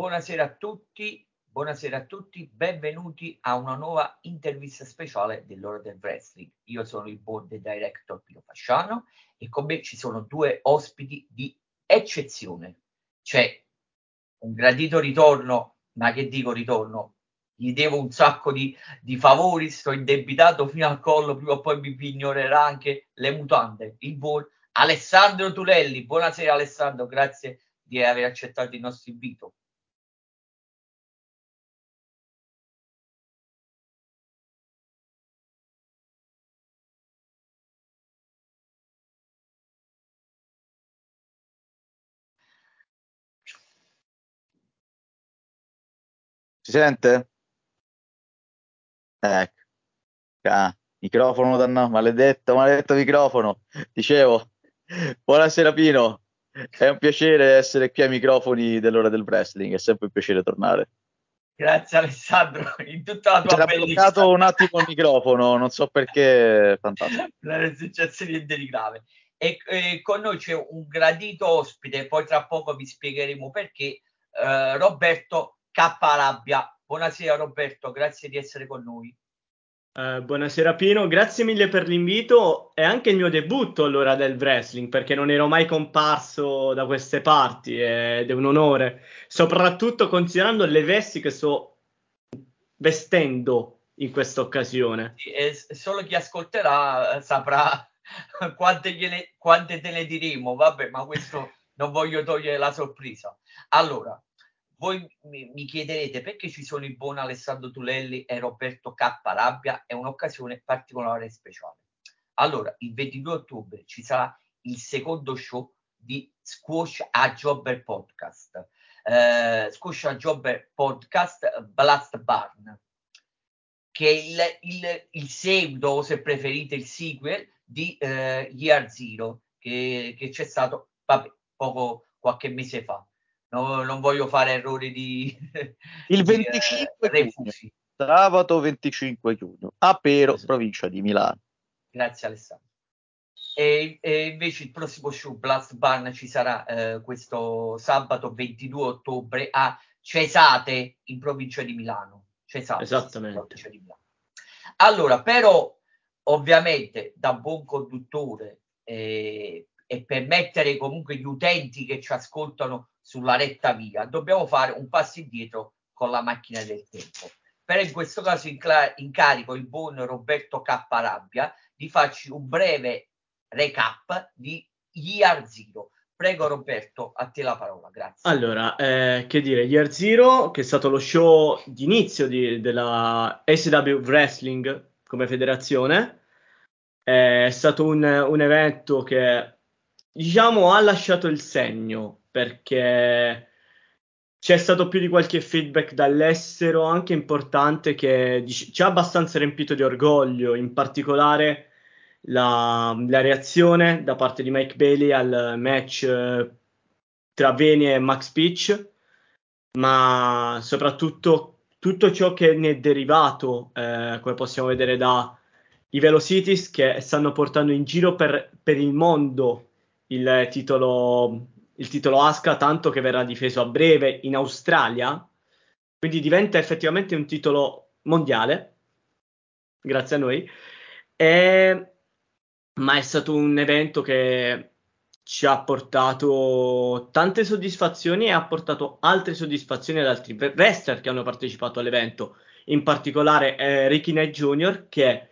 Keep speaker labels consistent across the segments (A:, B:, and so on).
A: buonasera a tutti, buonasera a tutti, benvenuti a una nuova intervista speciale dell'ora del wrestling. Io sono il board director Pino Fasciano e con me ci sono due ospiti di eccezione. C'è un gradito ritorno, ma che dico ritorno? Gli devo un sacco di, di favori, sto indebitato fino al collo, prima o poi mi ignorerà anche le mutande. Il buon Alessandro Tulelli. Buonasera Alessandro, grazie di aver accettato il nostro invito.
B: Si sente? Ecco. Ah, microfono danno, maledetto, maledetto microfono. Dicevo, buonasera Pino, è un piacere essere qui ai microfoni dell'ora del wrestling, è sempre un piacere tornare.
A: Grazie Alessandro, in tutta la tua
B: C'era bloccato un attimo il microfono, non so perché, fantastico.
A: Non è successo niente di grave. E, e, con noi c'è un gradito ospite, poi tra poco vi spiegheremo perché, eh, Roberto K. Rabbia. Buonasera Roberto, grazie di essere con noi.
C: Uh, buonasera Pino, grazie mille per l'invito. È anche il mio debutto allora del wrestling perché non ero mai comparso da queste parti ed è un onore, soprattutto considerando le vesti che sto vestendo in questa occasione.
A: E solo chi ascolterà eh, saprà quante, gliene, quante te ne diremo, vabbè, ma questo non voglio togliere la sorpresa. Allora, voi mi, mi, chiederete perché ci sono il buon Alessandro Tulelli e Roberto. Rabbia, è un'occasione particolare e speciale. Allora, il 22 ottobre ci sarà il secondo show di Squash a Jobber Podcast. Eh, Squash a Jobber Podcast Blast Barn, che è il, il, il seguito, o se preferite il sequel, di eh, Year Zero, che, che c'è stato vabbè, poco qualche mese fa no, non voglio fare errori di...
B: Il 25 di, eh, giugno, sabato 25 giugno, a Pero, esatto. provincia di Milano.
A: Grazie Alessandro. E, e, invece il prossimo show Blast Barn ci sarà eh, questo sabato 22 ottobre a Cesate in provincia di Milano. Cesate,
C: Esattamente.
A: Di Milano. Allora, però ovviamente da buon conduttore eh, e per mettere comunque gli utenti che ci ascoltano sulla retta via, dobbiamo fare un passo indietro con la macchina del tempo. Per in questo caso incla- incarico il buon Roberto. Rabbia di farci un breve recap di Year Zero. Prego Roberto, a te la parola, grazie.
C: Allora, eh, che dire, Year Zero, che è stato lo show d'inizio di, della SW Wrestling come federazione, è stato un, un evento che diciamo, ha lasciato il segno perché c'è stato più di qualche feedback dall'estero, anche importante, che ci ha abbastanza riempito di orgoglio, in particolare la, la reazione da parte di Mike Bailey al match eh, tra Veni e Max Peach, ma soprattutto tutto ciò che ne è derivato, eh, come possiamo vedere da i Velocities che stanno portando in giro per, per il mondo il titolo, il titolo Asca, tanto che verrà difeso a breve in Australia, quindi diventa effettivamente un titolo mondiale, grazie a noi, e, ma è stato un evento che ci ha portato tante soddisfazioni e ha portato altre soddisfazioni ad altri wrestler che hanno partecipato all'evento, in particolare eh, Ricky Knight Jr. che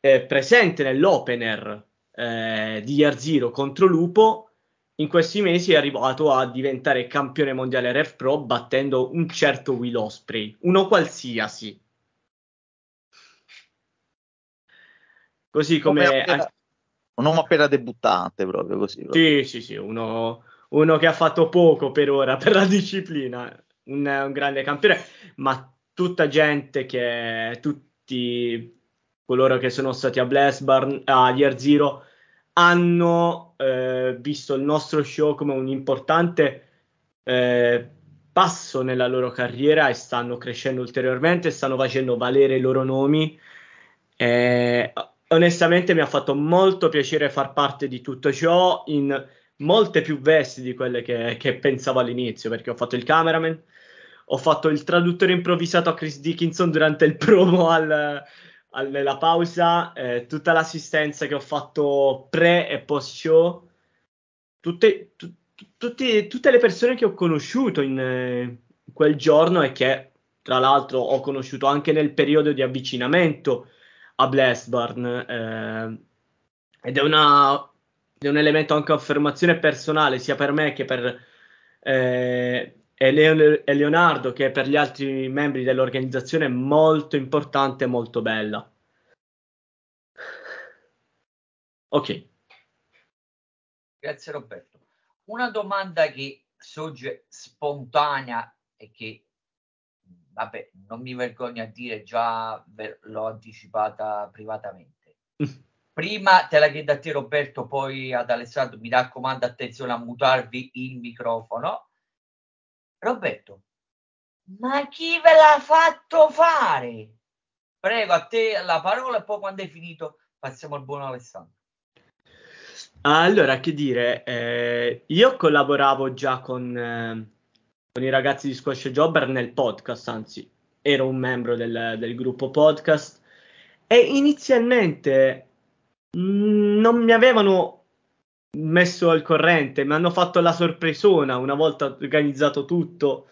C: è presente nell'opener eh, di Year Zero contro Lupo, in questi mesi è arrivato a diventare campione mondiale Rev Pro battendo un certo Will Osprey, uno qualsiasi. Così come...
B: Appena, un uomo appena debuttante proprio così.
C: Proprio. Sì, sì, sì, uno, uno, che ha fatto poco per ora per la disciplina, un, un grande campione, ma tutta gente che... tutti coloro che sono stati a Blessburn, a Year Zero, hanno eh, visto il nostro show come un importante eh, passo nella loro carriera e stanno crescendo ulteriormente, stanno facendo valere i loro nomi. Eh, onestamente mi ha fatto molto piacere far parte di tutto ciò in molte più vesti di quelle che, che pensavo all'inizio, perché ho fatto il cameraman, ho fatto il traduttore improvvisato a Chris Dickinson durante il promo al, nella pausa, eh, tutta l'assistenza che ho fatto pre e post show, tutte, tu, tutte, tutte le persone che ho conosciuto in, in quel giorno e che tra l'altro ho conosciuto anche nel periodo di avvicinamento a Blastburn eh, ed è, una, è un elemento anche affermazione personale sia per me che per e Leonardo che per gli altri membri dell'organizzazione è molto importante e molto bella. Ok.
A: Grazie Roberto. Una domanda che sorge spontanea e che, vabbè, non mi vergogno a dire, già l'ho anticipata privatamente. Prima te la chiedo a te Roberto, poi ad Alessandro, mi raccomando attenzione a mutarvi il microfono Roberto, ma chi ve l'ha fatto fare? Prego, a te la parola e poi quando hai finito passiamo al buon Alessandro.
C: Allora, che dire, eh, io collaboravo già con, eh, con, i ragazzi di Squash Jobber nel podcast, anzi ero un membro del, del gruppo podcast e inizialmente mh, mm, non mi avevano messo al corrente, mi hanno fatto la sorpresona una volta organizzato tutto.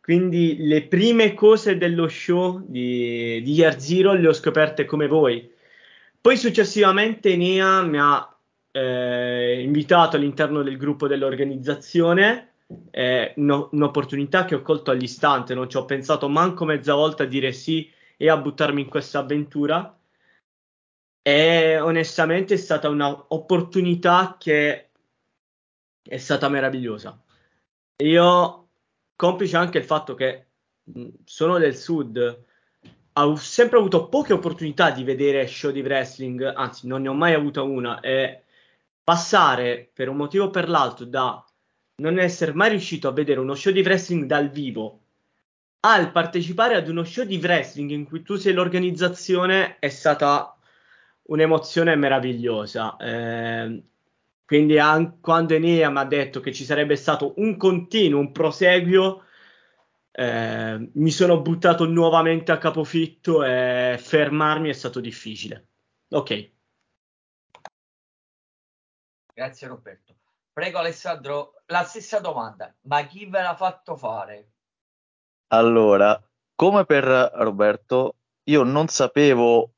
C: Quindi le prime cose dello show di, di Year Zero le ho scoperte come voi. Poi successivamente Nia mi ha eh, invitato all'interno del gruppo dell'organizzazione, eh, no, un'opportunità che ho colto all'istante, non ci ho pensato manco mezza volta a dire sì e a buttarmi in questa avventura. E onestamente è stata un'opportunità che è stata meravigliosa. Io, complice anche il fatto che sono del sud, ho sempre avuto poche opportunità di vedere show di wrestling, anzi non ne ho mai avuta una, e passare per un motivo o per l'altro da non essere mai riuscito a vedere uno show di wrestling dal vivo al partecipare ad uno show di wrestling in cui tu sei l'organizzazione è stata un'emozione meravigliosa. Eh, quindi an- quando Enea mi ha detto che ci sarebbe stato un continuo, un proseguio, eh, mi sono buttato nuovamente a capofitto e fermarmi è stato difficile. Ok.
A: Grazie Roberto. Prego Alessandro, la stessa domanda, ma chi ve l'ha fatto fare?
B: Allora, come per Roberto, io non sapevo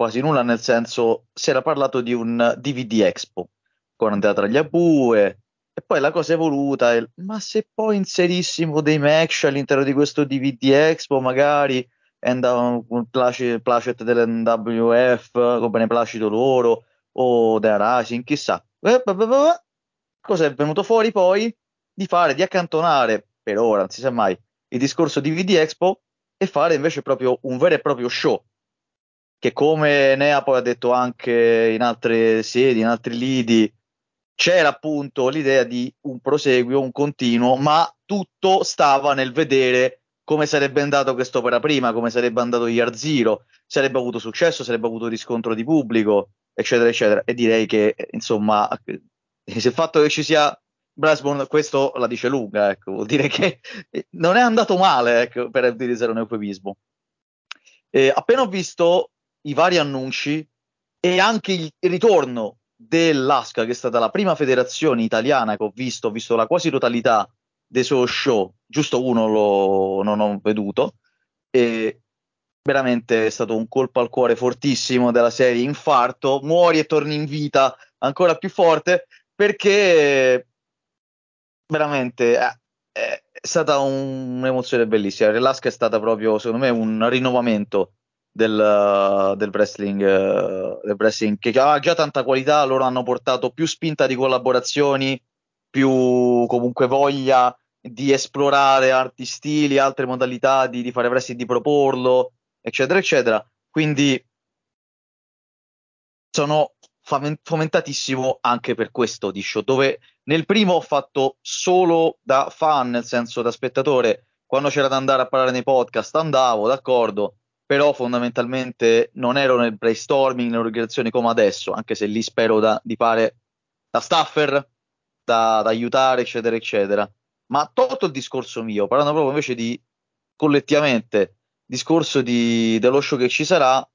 B: quasi nulla, nel senso si era parlato di un DVD Expo con Andrea Abue e poi la cosa è evoluta, è, ma se poi inserissimo dei match all'interno di questo DVD Expo magari andava un placet dell'NWF con beneplacito loro o da Rising, chissà. Eh, cosa è venuto fuori poi? Di fare, di accantonare, per ora, non si sa mai, il discorso DVD Expo e fare invece proprio un vero e proprio show che come Nea poi ha detto anche in altre sedi, in altri lidi, c'era appunto l'idea di un proseguio, un continuo, ma tutto stava nel vedere come sarebbe andato quest'opera prima, come sarebbe andato Year Zero, sarebbe avuto successo, sarebbe avuto riscontro di pubblico, eccetera, eccetera. E direi che, insomma, se il fatto che ci sia Brasborn, questo la dice lunga, ecco, vuol dire che non è andato male, ecco, per utilizzare un eufemismo. E appena ho visto i vari annunci e anche il ritorno dell'ASCA, che è stata la prima federazione italiana che ho visto, ho visto la quasi totalità dei suoi show, giusto uno lo, non ho veduto, e veramente è stato un colpo al cuore fortissimo della serie Infarto, muori e torni in vita ancora più forte, perché veramente è, è stata un'emozione bellissima. L'ASCA è stata proprio, secondo me, un rinnovamento del, del, wrestling, uh, del wrestling che ha già tanta qualità, loro hanno portato più spinta di collaborazioni, più comunque voglia di esplorare altri stili, altre modalità di, di fare wrestling, di proporlo, eccetera, eccetera. Quindi sono fomentatissimo anche per questo di show, dove nel primo ho fatto solo da fan, nel senso da spettatore, quando c'era da andare a parlare nei podcast andavo, d'accordo, però fondamentalmente non ero nel brainstorming, nell'organizzazione come adesso, anche se lì spero da, di fare da staffer, da, da, aiutare, eccetera, eccetera. Ma tolto il discorso mio, parlando proprio invece di collettivamente, discorso di, dello show che ci sarà,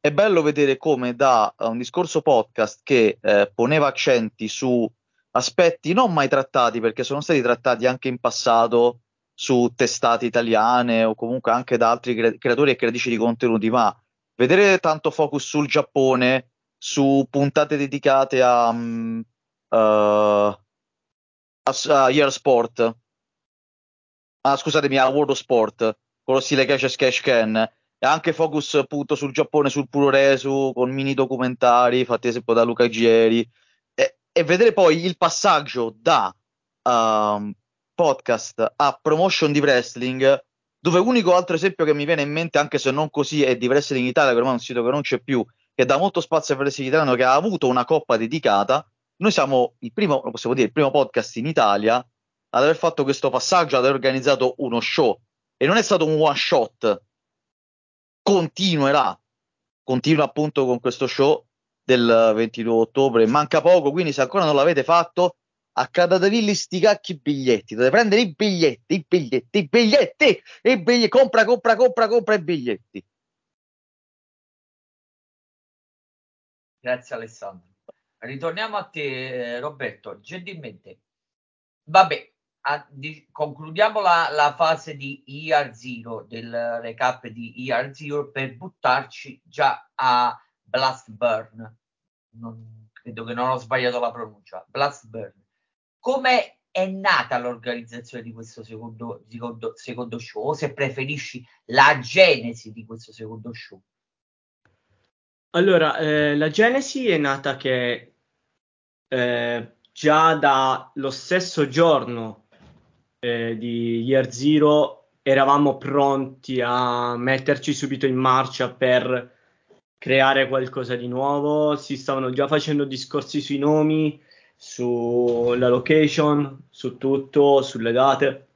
B: è bello vedere come da un discorso podcast che eh, poneva accenti su aspetti non mai trattati, perché sono stati trattati anche in passato su testate italiane o comunque anche da altri cre- creatori e creatrici di contenuti, ma vedere tanto focus sul Giappone, su puntate dedicate a, um, uh, a, a Year Sport, ah, scusatemi, a World of Sport, con lo stile Cash Cash Can, e anche focus appunto sul Giappone, sul puro resu, con mini documentari fatti esempio da Luca Gieri, e, e vedere poi il passaggio da um, podcast a promotion di wrestling, dove l'unico altro esempio che mi viene in mente, anche se non così, è di Wrestling Italia, che ormai è un sito che non c'è più, che dà molto spazio al wrestling italiano, che ha avuto una coppa dedicata. Noi siamo il primo, possiamo dire, il primo podcast in Italia ad aver fatto questo passaggio, ad aver organizzato uno show. E non è stato un one shot, continuerà, continua appunto con questo show del 22 ottobre, manca poco, quindi se ancora non l'avete fatto, a Cadatavilli sti cacchi biglietti, dovete prendere i biglietti, i biglietti, i biglietti, i biglietti, compra, compra, compra, compra i biglietti.
A: Grazie Alessandro. Ritorniamo a te Roberto, gentilmente. Vabbè, a, di, concludiamo la, la, fase di ER0, del recap di ER0 per buttarci già a Blast Burn. Non, credo che non ho sbagliato la pronuncia. Blast Burn come è nata l'organizzazione di questo secondo, secondo, secondo show, o se preferisci la genesi di questo secondo show.
C: Allora, eh, la genesi è nata che eh, già dallo stesso giorno eh, di Year Zero eravamo pronti a metterci subito in marcia per creare qualcosa di nuovo, si stavano già facendo discorsi sui nomi, sulla location, su tutto, sulle date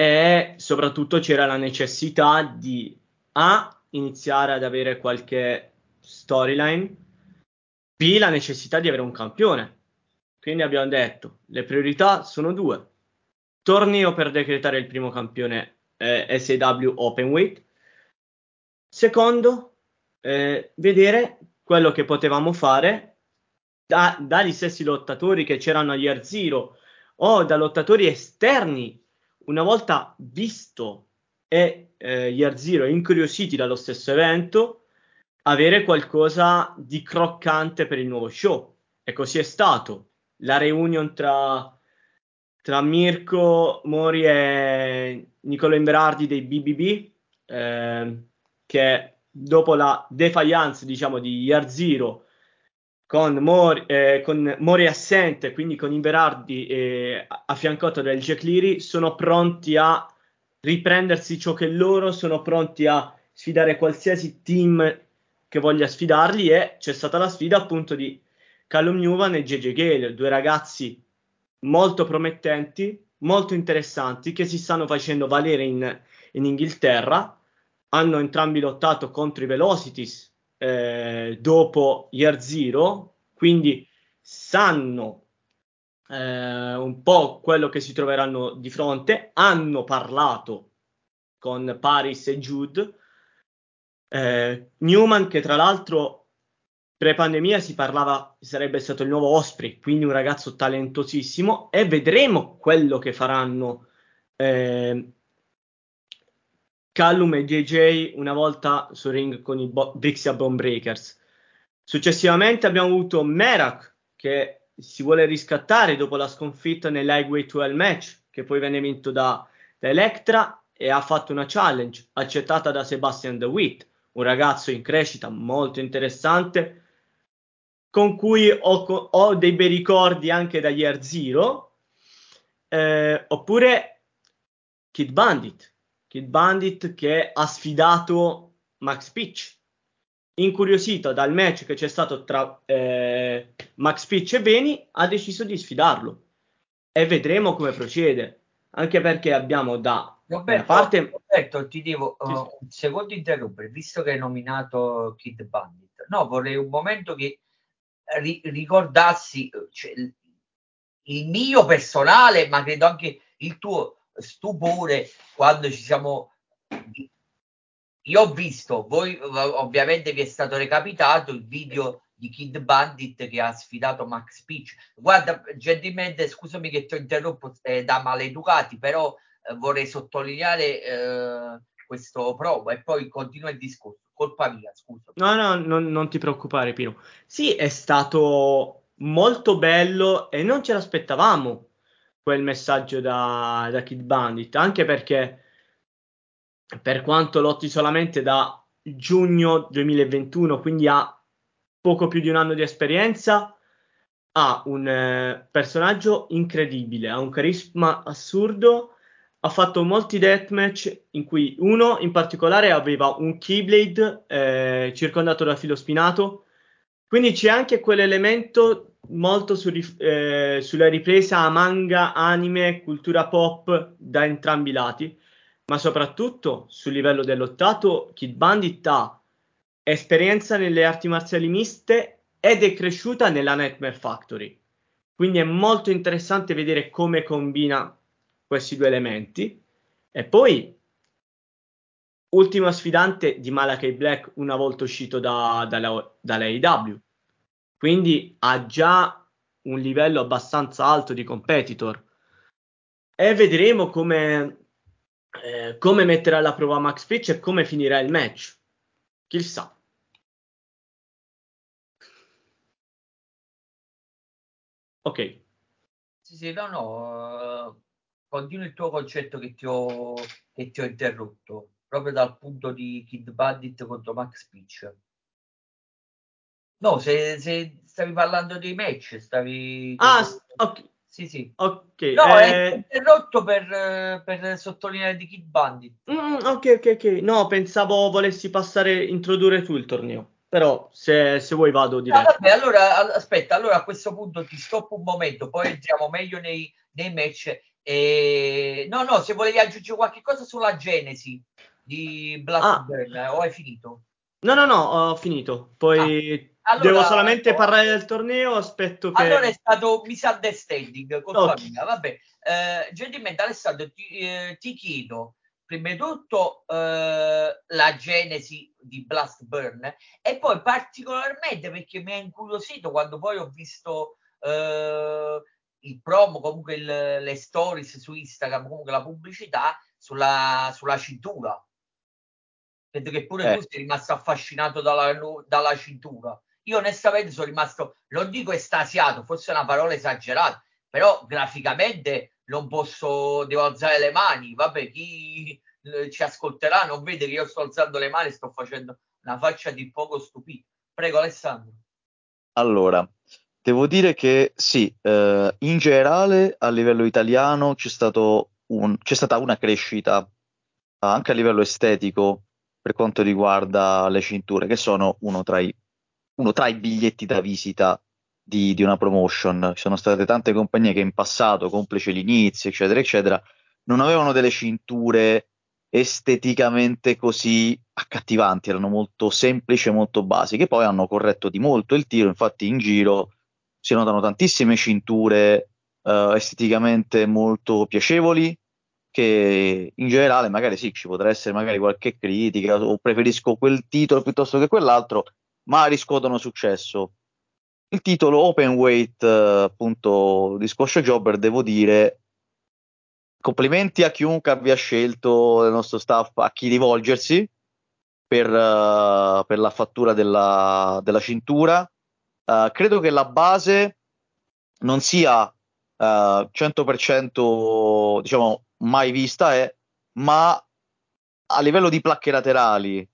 C: e soprattutto c'era la necessità di A iniziare ad avere qualche storyline, B la necessità di avere un campione. Quindi abbiamo detto, le priorità sono due. Torneo per decretare il primo campione eh, SAW Openweight. Secondo, eh, vedere quello che potevamo fare da, dagli stessi lottatori che c'erano a Year Zero o da lottatori esterni, una volta visto e eh, Year Zero incuriositi dallo stesso evento, avere qualcosa di croccante per il nuovo show. E così è stato. La reunion tra, tra Mirko Mori e Nicolo Inverardi dei BBB, eh, che dopo la defiance, diciamo, di Year Zero con Mori, eh, con Mori assente, quindi con Inverardi eh, affiancato da Jack Leary, sono pronti a riprendersi ciò che loro sono pronti a sfidare qualsiasi team che voglia sfidarli e c'è stata la sfida appunto di Callum Newman e JJ Gale, due ragazzi molto promettenti, molto interessanti che si stanno facendo valere in, in Inghilterra, hanno entrambi lottato contro i Velocities eh, dopo Year Zero, quindi sanno eh, un po' quello che si troveranno di fronte, hanno parlato con Paris e Jude. Eh, Newman, che tra l'altro pre-pandemia si parlava sarebbe stato il nuovo Osprey, quindi un ragazzo talentosissimo, e vedremo quello che faranno eh, Callum e JJ una volta sul ring con i Bo- Brixia Bone Breakers. Successivamente abbiamo avuto Merak che si vuole riscattare dopo la sconfitta nell'Highway 12 match che poi venne vinto da, da Electra e ha fatto una challenge accettata da Sebastian DeWitt, un ragazzo in crescita molto interessante con cui ho, ho dei bei ricordi anche da Year Zero eh, oppure Kid Bandit Kid Bandit che ha sfidato Max Pitch. Incuriosito dal match che c'è stato tra eh, Max Pitch e Beni, ha deciso di sfidarlo. E vedremo come procede. Anche perché abbiamo da
A: Roberto, parte... Roberto ti devo uh, un secondo interrompere, visto che hai nominato Kid Bandit. No, vorrei un momento che ri- ricordassi cioè, il mio personale, ma credo anche il tuo stupore quando ci siamo io ho visto, voi ovviamente vi è stato recapitato il video di Kid Bandit che ha sfidato Max Peach. Guarda, gentilmente, scusami che ti ho interrotto eh, da maleducati, però eh, vorrei sottolineare eh, questo provo e poi continua il discorso. Colpa mia, scusa.
C: No, no, non, non ti preoccupare, Pino. Sì, è stato molto bello e non ce l'aspettavamo quel messaggio da, da Kid Bandit, anche perché per quanto lotti solamente da giugno 2021, quindi ha poco più di un anno di esperienza, ha un eh, personaggio incredibile, ha un carisma assurdo, ha fatto molti deathmatch in cui uno in particolare aveva un Keyblade eh, circondato da filo spinato, quindi c'è anche quell'elemento molto su, eh, sulla ripresa a manga, anime, cultura pop da entrambi i lati ma soprattutto sul livello dell'ottato, Kid Bandit ha esperienza nelle arti marziali miste ed è cresciuta nella Nightmare Factory. Quindi è molto interessante vedere come combina questi due elementi. E poi, ultimo sfidante di Malachi Black una volta uscito da, dalla, dall'AEW. Quindi ha già un livello abbastanza alto di competitor. E vedremo come eh, come metterà alla prova Max Fitch e come finirà il match. Chissà. Ok.
A: Sì, sì, no, no. Uh, continua il tuo concetto che ti, ho, che ti ho interrotto, proprio dal punto di Kid Bandit contro Max Pitch. No, se, se, stavi parlando dei match, stavi...
C: Ah, ok.
A: Sì, sì.
C: Ok.
A: No, eh... è interrotto per, per, sottolineare di Kid Bandit.
C: Mm, ok, ok, ok. No, pensavo volessi passare, introdurre tu il torneo. Però se, se vuoi vado diretto.
A: Ah, vabbè, allora aspetta, allora a questo punto ti stoppo un momento, poi entriamo meglio nei, nei match. E... No, no, se volevi aggiungere qualche cosa sulla genesi di Blackburn, ah. o hai finito?
C: No, no, no, ho finito. Poi ah. Allora, Devo solamente parlare del torneo, aspetto che...
A: Allora è stato misunderstanding, colpa okay. mia. Vabbè, eh, gentilmente Alessandro ti, eh, ti, chiedo prima di tutto eh, la genesi di Blast Burn e poi particolarmente perché mi ha incuriosito quando poi ho visto eh, il promo, comunque il, le stories su Instagram, comunque la pubblicità sulla, sulla cintura. Credo che pure eh. tu sei rimasto affascinato dalla, dalla cintura. Io onestamente sono rimasto, non dico estasiato, forse è una parola esagerata, però graficamente non posso, devo alzare le mani. Vabbè, chi eh, ci ascolterà non vede che io sto alzando le mani sto facendo una faccia di poco stupito. Prego Alessandro.
B: Allora, devo dire che sì, eh, in generale a livello italiano c'è, un, c'è stata una crescita anche a livello estetico per quanto riguarda le cinture, che sono uno tra i uno tra i biglietti da visita di, di, una promotion. Ci sono state tante compagnie che in passato, complice l'inizio, eccetera, eccetera, non avevano delle cinture esteticamente così accattivanti, erano molto semplici e molto basiche, poi hanno corretto di molto il tiro, infatti in giro si notano tantissime cinture uh, esteticamente molto piacevoli, che in generale magari sì, ci potrà essere magari qualche critica o preferisco quel titolo piuttosto che quell'altro, ma riscuotono successo. Il titolo Open Weight, eh, appunto, di Squash Jobber, devo dire, complimenti a chiunque abbia scelto del nostro staff a chi rivolgersi per, uh, per la fattura della, della cintura. Uh, credo che la base non sia uh, 100% diciamo mai vista, è, ma a livello di placche laterali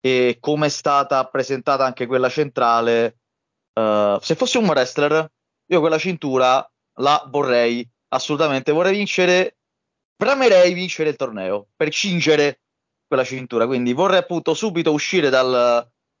B: e come è stata presentata anche quella centrale. Uh, se fossi un wrestler, io quella cintura la vorrei assolutamente, vorrei vincere, bramerei vincere il torneo per cingere quella cintura. Quindi vorrei appunto subito uscire dal,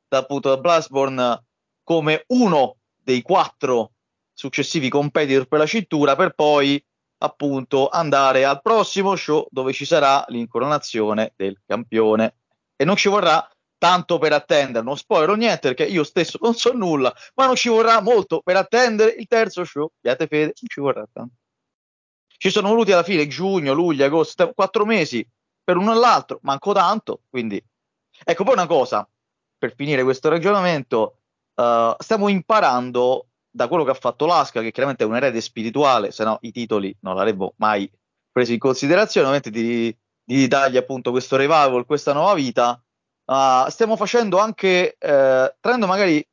B: da, appunto, Blastborn come uno dei quattro successivi competitor per la cintura per poi appunto andare al prossimo show dove ci sarà l'incoronazione del campione e non ci vorrà tanto per attendere, non spoilerò niente perché io stesso non so nulla, ma non ci vorrà molto per attendere il terzo show. Abbiate fede, non ci vorrà tanto. Ci sono voluti alla fine giugno, luglio, agosto, quattro mesi per uno e l'altro, manco tanto, quindi... Ecco, poi una cosa, per finire questo ragionamento, uh, stiamo imparando da quello che ha fatto l'Asca, che chiaramente è un erede spirituale, se no i titoli non l'avremmo mai preso in considerazione, ovviamente di, di dargli appunto questo revival, questa nuova vita, uh, stiamo facendo anche, eh, traendo magari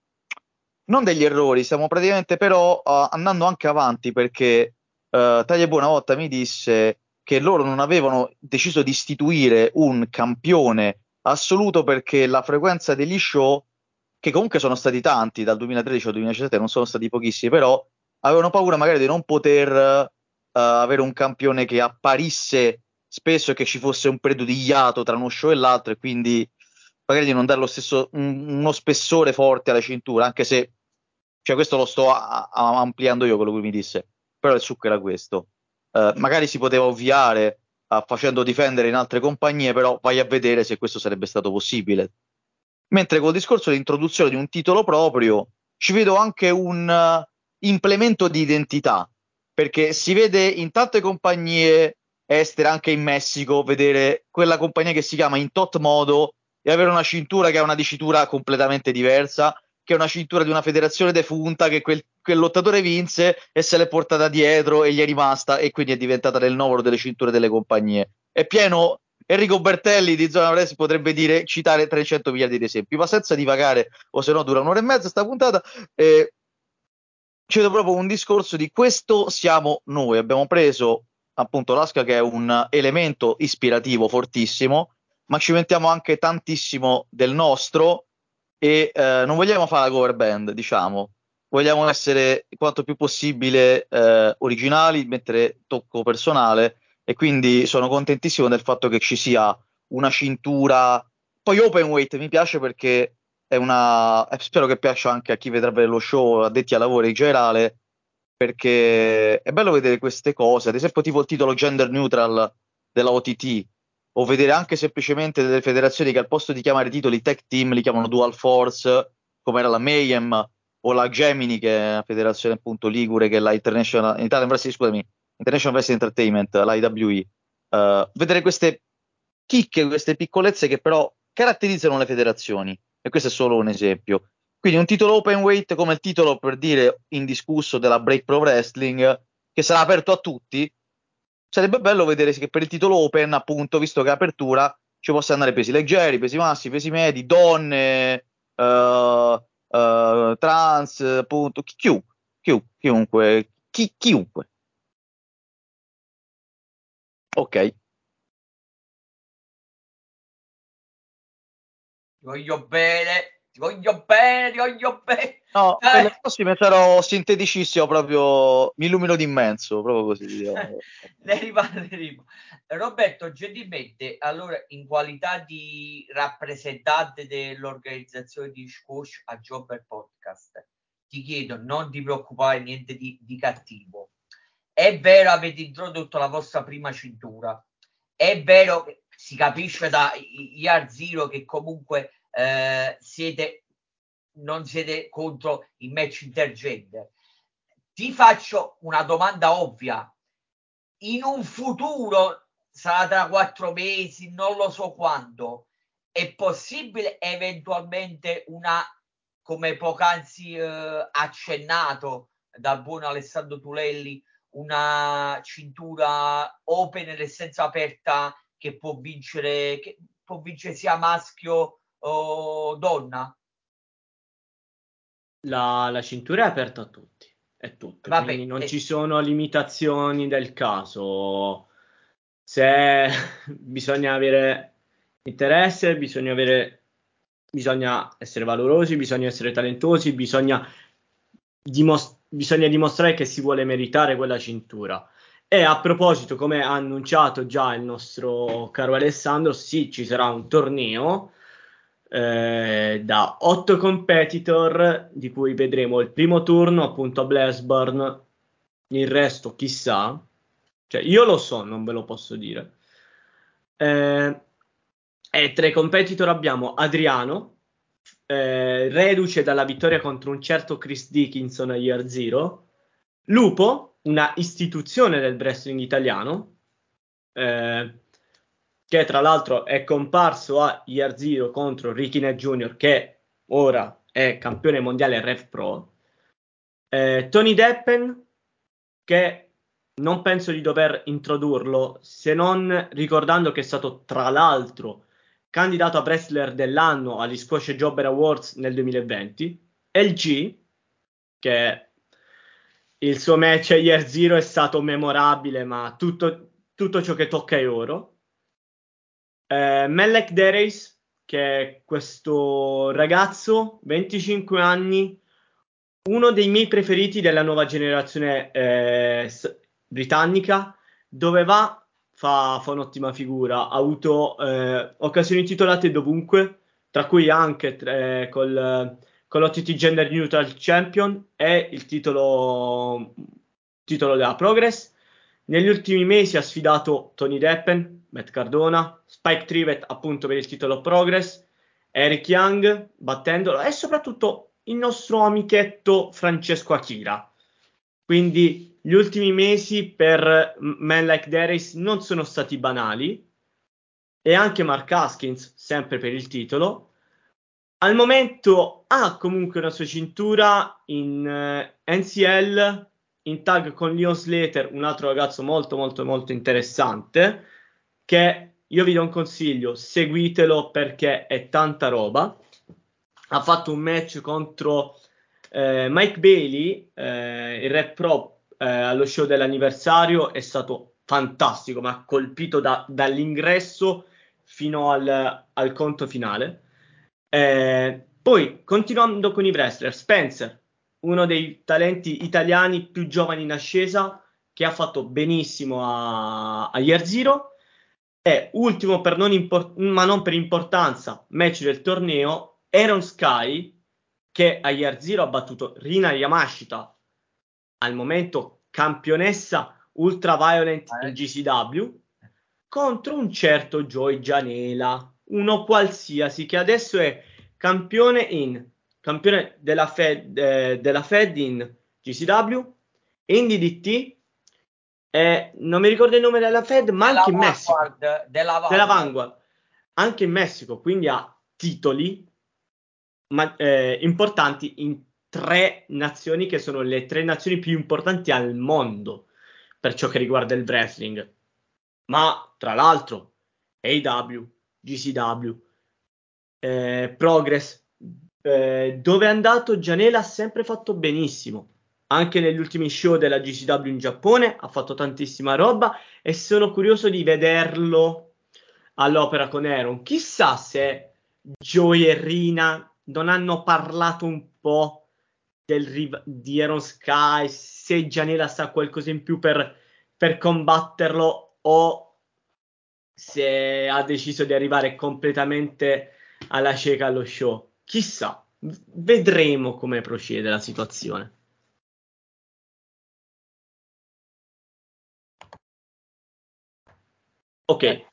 B: non degli errori, stiamo praticamente però uh, andando anche avanti perché uh, Tagliabo una volta mi disse che loro non avevano deciso di istituire un campione assoluto perché la frequenza degli show, che comunque sono stati tanti dal 2013 al 2017, non sono stati pochissimi, però avevano paura magari di non poter uh, avere un campione che apparisse spesso e che ci fosse un periodo di iato tra uno show e l'altro e quindi magari di non dare lo stesso, un, uno spessore forte alla cintura, anche se cioè questo lo sto a, a ampliando io quello che mi disse, però il succo era questo. Uh, magari si poteva ovviare uh, facendo difendere in altre compagnie, però vai a vedere se questo sarebbe stato possibile. Mentre col discorso di introduzione di un titolo proprio, ci vedo anche un uh, implemento di identità, perché si vede in tante compagnie estere, anche in Messico, vedere quella compagnia che si chiama in tot modo e avere una cintura che ha una dicitura completamente diversa, che è una cintura di una federazione defunta che quel, quel lottatore vinse e se l'è portata dietro e gli è rimasta e quindi è diventata nel novero delle cinture delle compagnie. È pieno Enrico Bertelli di Zona Press potrebbe dire, citare 300 miliardi di esempi, ma senza divagare, o se no dura un'ora e mezza sta puntata. Eh, c'è proprio un discorso di questo siamo noi. Abbiamo preso appunto l'Asca che è un elemento ispirativo fortissimo, ma ci mettiamo anche tantissimo del nostro e eh, non vogliamo fare la cover band, diciamo. Vogliamo essere quanto più possibile eh, originali, mettere tocco personale e quindi sono contentissimo del fatto che ci sia una cintura. Poi open weight mi piace perché è una. Eh, spero che piaccia anche a chi vedrà lo show, addetti ai lavori in generale, perché è bello vedere queste cose. Ad esempio, tipo il titolo gender neutral della OTT, o vedere anche semplicemente delle federazioni che al posto di chiamare titoli tech team li chiamano dual force, come era la Mayhem o la Gemini, che è una federazione appunto ligure, che è la International, Italian Wrestling, scusami, International Wrestling Entertainment, la IWE. Uh, vedere queste chicche, queste piccolezze che però caratterizzano le federazioni, e questo è solo un esempio. Quindi un titolo open weight come il titolo per dire indiscusso della Break Pro Wrestling, che sarà aperto a tutti, sarebbe bello vedere che per il titolo open, appunto, visto che è apertura, ci possa andare pesi leggeri, pesi massi, pesi medi, donne, uh, uh, trans, appunto, chi, chi, chiunque, chi, chiunque. Ok.
A: Voglio bene ti voglio bene, ti voglio bene.
B: No, eh. nelle prossime sarò sinteticissimo, proprio mi illumino d'immenso, proprio così. Diciamo.
A: ne riparleremo. Roberto, gentilmente, allora, in qualità di rappresentante dell'organizzazione di Squash a Jobber Podcast, ti chiedo non di preoccupare niente di, di cattivo. È vero, avete introdotto la vostra prima cintura. È vero, si capisce da Year Zero che comunque eh, siete, non siete contro il match intergender. Ti faccio una domanda ovvia. In un futuro, sarà tra quattro mesi, non lo so quando, è possibile eventualmente una, come poc'anzi eh, accennato dal buon Alessandro Tulelli, una cintura open nel senso aperta che può vincere, che può vincere sia maschio o donna?
C: La, la cintura è aperta a tutti, è tutto, Vabbè, quindi non è... ci sono limitazioni del caso. Se bisogna avere interesse, bisogna avere bisogna essere valorosi, bisogna essere talentuosi, bisogna, dimos- bisogna, dimostrare che si vuole meritare quella cintura. E a proposito, come ha annunciato già il nostro caro Alessandro, sì, ci sarà un torneo eh, da otto competitor, di cui vedremo il primo turno appunto a Blasburn, il resto chissà, cioè io lo so, non ve lo posso dire. Eh, E tra i competitor abbiamo Adriano, eh, reduce dalla vittoria contro un certo Chris Dickinson a Year Zero, Lupo, una istituzione del wrestling italiano, eh, che tra l'altro è comparso a Year Zero contro Ricky Net Jr., che ora è campione mondiale Rev Pro, eh, Tony Deppen, che non penso di dover introdurlo, se non ricordando che è stato tra l'altro candidato a wrestler dell'anno agli Squash Jobber Awards nel 2020, LG, che il suo match a Year Zero è stato memorabile, ma tutto, tutto ciò che tocca è oro. Eh, Melek Dereis, che è questo ragazzo, 25 anni, uno dei miei preferiti della nuova generazione eh, britannica, dove va fa, fa un'ottima figura, ha avuto eh, occasioni titolate dovunque, tra cui anche eh, col, con l'OTT Gender Neutral Champion e il titolo, titolo della Progress. Negli ultimi mesi ha sfidato Tony Deppen, Matt Cardona, Spike Trivet appunto per il titolo Progress, Eric Young battendolo e soprattutto il nostro amichetto Francesco Akira. Quindi gli ultimi mesi per Man Like Darius non sono stati banali e anche Mark Haskins, sempre per il titolo, al momento ha comunque una sua cintura in eh, NCL in tag con Leon Slater, un altro ragazzo molto molto molto interessante che io vi do un consiglio, seguitelo perché è tanta roba. Ha fatto un match contro eh, Mike Bailey, eh, il Rap Pro eh, allo show dell'anniversario, è stato fantastico, ma colpito da, dall'ingresso fino al, al conto finale. Eh, poi, continuando con i wrestler, Spencer, uno dei talenti italiani più giovani in ascesa, che ha fatto benissimo a, a Year Zero. E ultimo, non import- ma non per importanza, match del torneo, Aaron Sky, che a Year Zero ha battuto Rina Yamashita, al momento campionessa Ultra Violent in GCW, contro un certo Joy Janela, uno qualsiasi che adesso è campione in campione della Fed, eh, della Fed in GCW, in DDT, eh, non mi ricordo il nome della Fed, ma anche in Messico. Della Vanguard. della Vanguard. Anche in Messico, quindi ha titoli ma, eh, importanti in tre nazioni che sono le tre nazioni più importanti al mondo per ciò che riguarda il wrestling. Ma tra l'altro, AW, GCW, eh, Progress, eh, dove è andato Gianella ha sempre fatto benissimo. Anche negli ultimi show della GCW in Giappone ha fatto tantissima roba e sono curioso di vederlo all'opera con Aaron. Chissà se Joey e Rina non hanno parlato un po' del, di Aaron Sky, se Gianella sa qualcosa in più per, per combatterlo o se ha deciso di arrivare completamente alla cieca allo show. Chissà, vedremo come procede la situazione. Ok.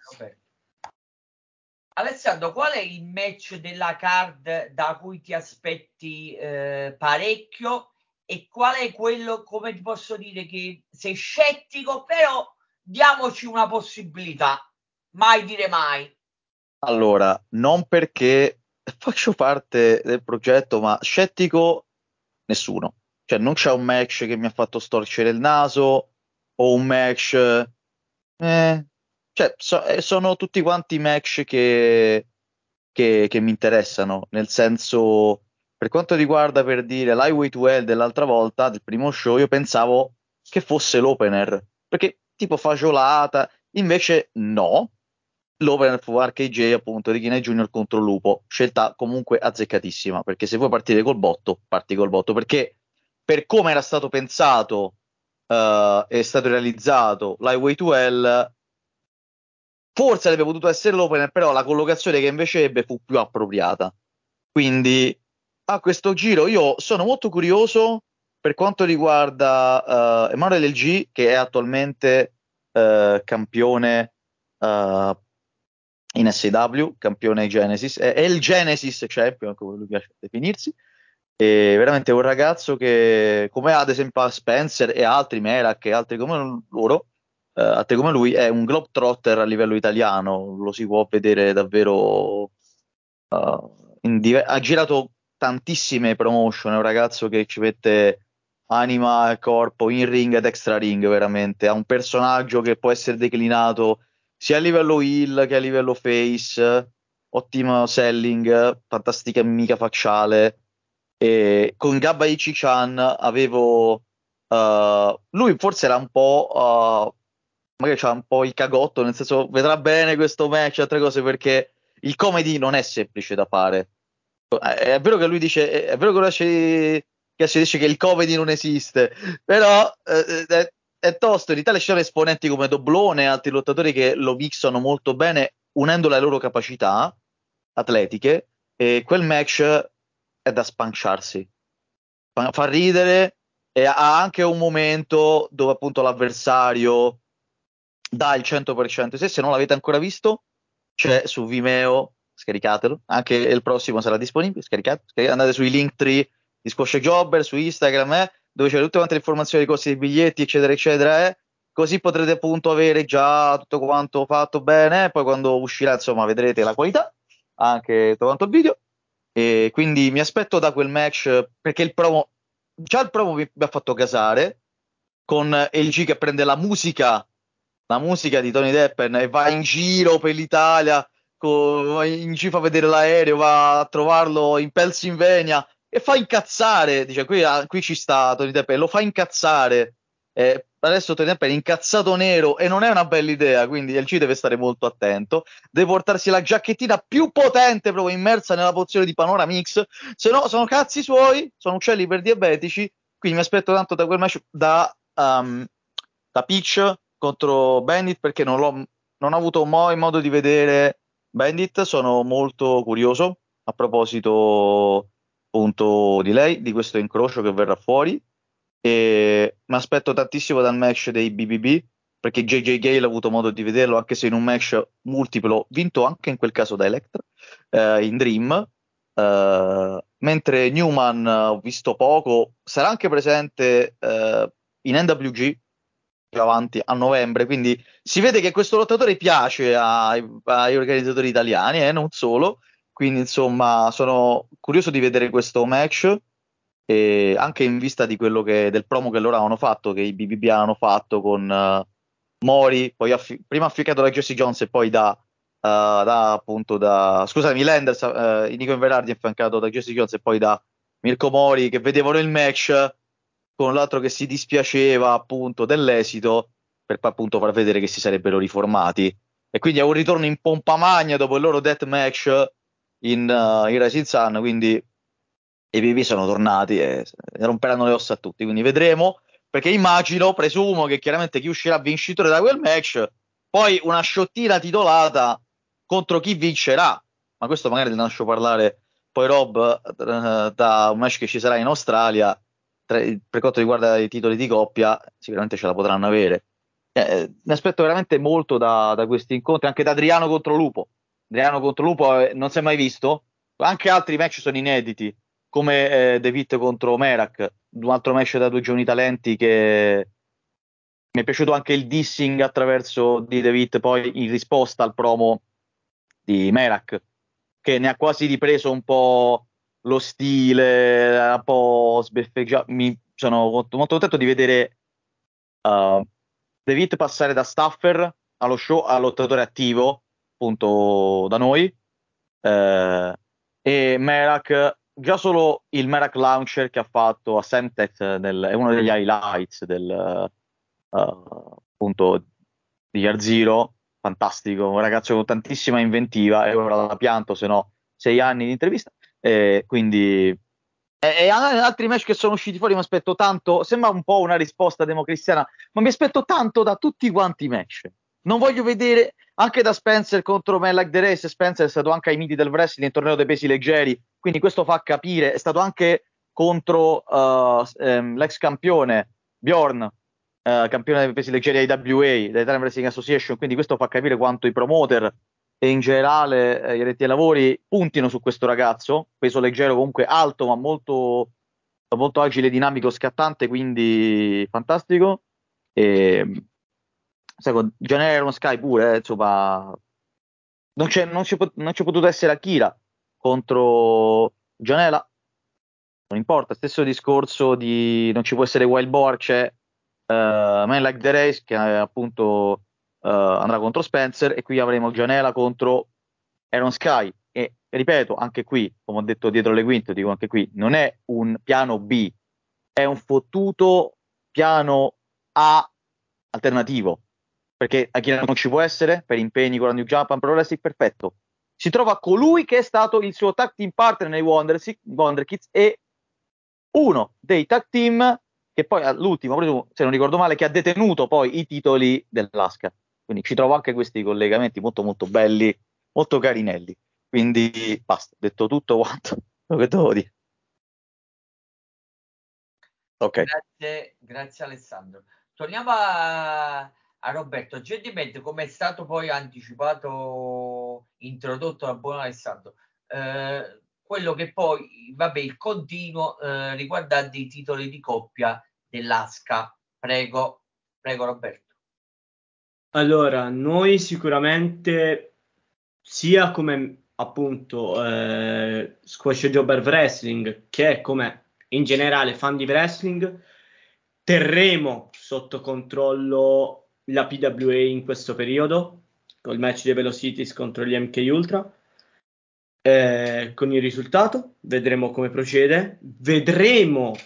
A: Alessandro, qual è il match della card da cui ti aspetti eh, parecchio e qual è quello, come ti posso dire, che sei scettico, però diamoci una possibilità mai dire mai.
B: Allora, non perché faccio parte del progetto, ma scettico nessuno. Cioè, non c'è un match che mi ha fatto storcere il naso o un match... Eh, cioè, so, eh, sono tutti quanti match che, che, che, mi interessano, nel senso, per quanto riguarda per dire l'Highway 12 dell'altra volta, del primo show, io pensavo che fosse l'opener, perché tipo fagiolata, invece no, l'opener fu RKJ appunto di Kine Junior contro Lupo, scelta comunque azzeccatissima, perché se vuoi partire col botto, parti col botto, perché per come era stato pensato uh, è stato realizzato l'Highway to Hell, forse avrebbe potuto essere l'opener, però la collocazione che invece ebbe fu più appropriata. Quindi a questo giro io sono molto curioso per quanto riguarda uh, Emanuele LG, che è attualmente uh, campione uh, in SW, campione Genesis, è, è il Genesis Champion, come lui piace definirsi, è veramente un ragazzo che, come ad esempio Spencer e altri, Merak e altri come loro, eh, altri come lui, è un globetrotter a livello italiano, lo si può vedere davvero, uh, diver- ha girato tantissime promotion, è un ragazzo che ci mette anima e corpo in ring ed extra ring veramente, ha un personaggio che può essere declinato sia a livello heel che a livello face, ottimo selling, fantastica mica facciale. E con Gabba Ichi-chan avevo uh, lui forse era un po' uh, magari c'ha un po' il cagotto, nel senso vedrà bene questo match, altre cose perché il comedy non è semplice da fare. È vero che lui dice, è vero che lui che si dice che il comedy non esiste, però eh, è, è tosto. In Italia ci sono esponenti come Doblone e altri lottatori che lo mixano molto bene, unendo le loro capacità atletiche, e quel match è da spanciarsi. Fa, fa ridere e ha anche un momento dove appunto l'avversario dà il 100%. Se, se non l'avete ancora visto, c'è su Vimeo, scaricatelo. Anche il prossimo sarà disponibile, scaricate. Andate sui link tree di Squash Jobber, su Instagram, eh, dove c'è tutte quante le informazioni dei costi dei biglietti, eccetera, eccetera. Eh. Così potrete appunto avere già tutto quanto fatto bene. Poi quando uscirà, insomma, vedrete la qualità, anche tutto quanto il video. E quindi mi aspetto da quel match perché il promo, già il promo mi, mi ha fatto casare con LG che prende la musica la musica di Tony Deppen e va in giro per l'Italia, co- in giro fa vedere l'aereo, va a trovarlo in Pennsylvania e fa incazzare, dice qui, ah, qui ci sta Tony Deppen, lo fa incazzare. Eh, adesso Tony Deppen è incazzato nero e non è una bella idea, quindi il C deve stare molto attento, deve portarsi la giacchettina più potente proprio immersa nella pozione di Panora Mix, se no sono cazzi suoi, sono uccelli per diabetici, quindi mi aspetto tanto da quel match da, um, da Peach contro Bandit perché non, non ho avuto mai modo di vedere Bandit, sono molto curioso a proposito appunto di lei, di questo incrocio che verrà fuori. E mi aspetto tantissimo dal match dei BBB perché JJ Gale ha avuto modo di vederlo anche se in un match multiplo vinto anche in quel caso da Electra eh, in Dream. Eh, mentre Newman ho visto poco sarà anche presente eh, in NWG avanti a novembre. Quindi si vede che questo lottatore piace ai, ai organizzatori italiani e eh, non solo. Quindi, insomma, sono curioso di vedere questo match. E anche in vista di quello che del promo che loro hanno fatto, che i BBB hanno fatto con uh, Mori, poi affi- prima affiancato da Jesse Jones e poi da, uh, da appunto da scusami, Landers, uh, Nico Inverardi affiancato da Jesse Jones e poi da Mirko Mori che vedevano il match con l'altro che si dispiaceva appunto dell'esito per appunto far vedere che si sarebbero riformati. E quindi è un ritorno in pompa magna dopo il loro death match in, uh, in Rising Sun quindi i PP sono tornati e romperanno le ossa a tutti quindi vedremo perché immagino, presumo che chiaramente chi uscirà vincitore da quel match poi una sciottina titolata contro chi vincerà. Ma questo magari ne lascio parlare poi Rob uh, da un match che ci sarà in Australia per quanto riguarda i titoli di coppia, sicuramente ce la potranno avere. Eh, ne aspetto veramente molto da, da, questi incontri, anche da Adriano contro Lupo. Adriano contro Lupo eh, non si è mai visto, anche altri match sono inediti, come eh, David contro Merak, un altro match da due giovani talenti che mi è piaciuto anche il dissing attraverso di David poi in risposta al promo di Merak, che ne ha quasi ripreso un po' lo stile, un po' sbeffeggiato. Mi sono molto, molto contento di vedere uh, David passare da staffer allo show a lottatore attivo, appunto da noi. Uh, e Merak, già solo il Merak Launcher che ha fatto a Semtex è uno degli highlights del uh, appunto di Year Zero. Fantastico, un ragazzo con tantissima inventiva e ora la pianto, se no sei anni di intervista. Eh, quindi e, altri match che sono usciti fuori mi aspetto tanto, sembra un po' una risposta democristiana, ma mi aspetto tanto da tutti quanti i match. Non voglio vedere anche da Spencer contro Melak The Race, Spencer è stato anche ai miti del wrestling nel torneo dei pesi leggeri, quindi questo fa capire, è stato anche contro uh, um, l'ex campione Bjorn, uh, campione dei pesi leggeri IWA, dell'Italian Wrestling Association, quindi questo fa capire quanto i promoter e in generale eh, i retti ai lavori puntino su questo ragazzo, peso leggero comunque alto ma molto, molto agile, dinamico, scattante, quindi fantastico. E, sai, Gianelli Iron Sky pure, eh, insomma, non c'è, non, c'è, non c'è potuto essere Akira contro Gianella, non importa, stesso discorso di non ci può essere Wild Boar, c'è uh, Man Like the Race che eh, appunto andrà contro Spencer e qui avremo Gianella contro Aaron Sky. E ripeto anche qui, come ho detto dietro le quinte, dico anche qui, non è un piano B, è un fottuto piano A alternativo. Perché Akira non ci può essere per impegni con la New Japan Pro Wrestling perfetto. Si trova colui che è stato il suo tag team partner nei Wonder, Wonder Kids e uno dei tag team che poi all'ultimo, se non ricordo male, che ha detenuto poi i titoli dell'Asca. Quindi ci trovo anche questi collegamenti molto molto belli, molto carinelli. Quindi basta, detto tutto quanto quello che devo dire.
A: Ok. Grazie, grazie Alessandro. Torniamo a, a Roberto. Gentilmente, come è stato poi anticipato, introdotto da buon Alessandro, eh, quello che poi, vabbè, il continuo eh, riguardante i titoli di coppia dell'ASCA. Prego, prego Roberto.
C: Allora, noi sicuramente sia come appunto eh, Squash Jobber Wrestling che come in generale fan di wrestling terremo sotto controllo la PWA in questo periodo col match dei Velocities contro gli MK Ultra. Eh, con il risultato, vedremo come procede, vedremo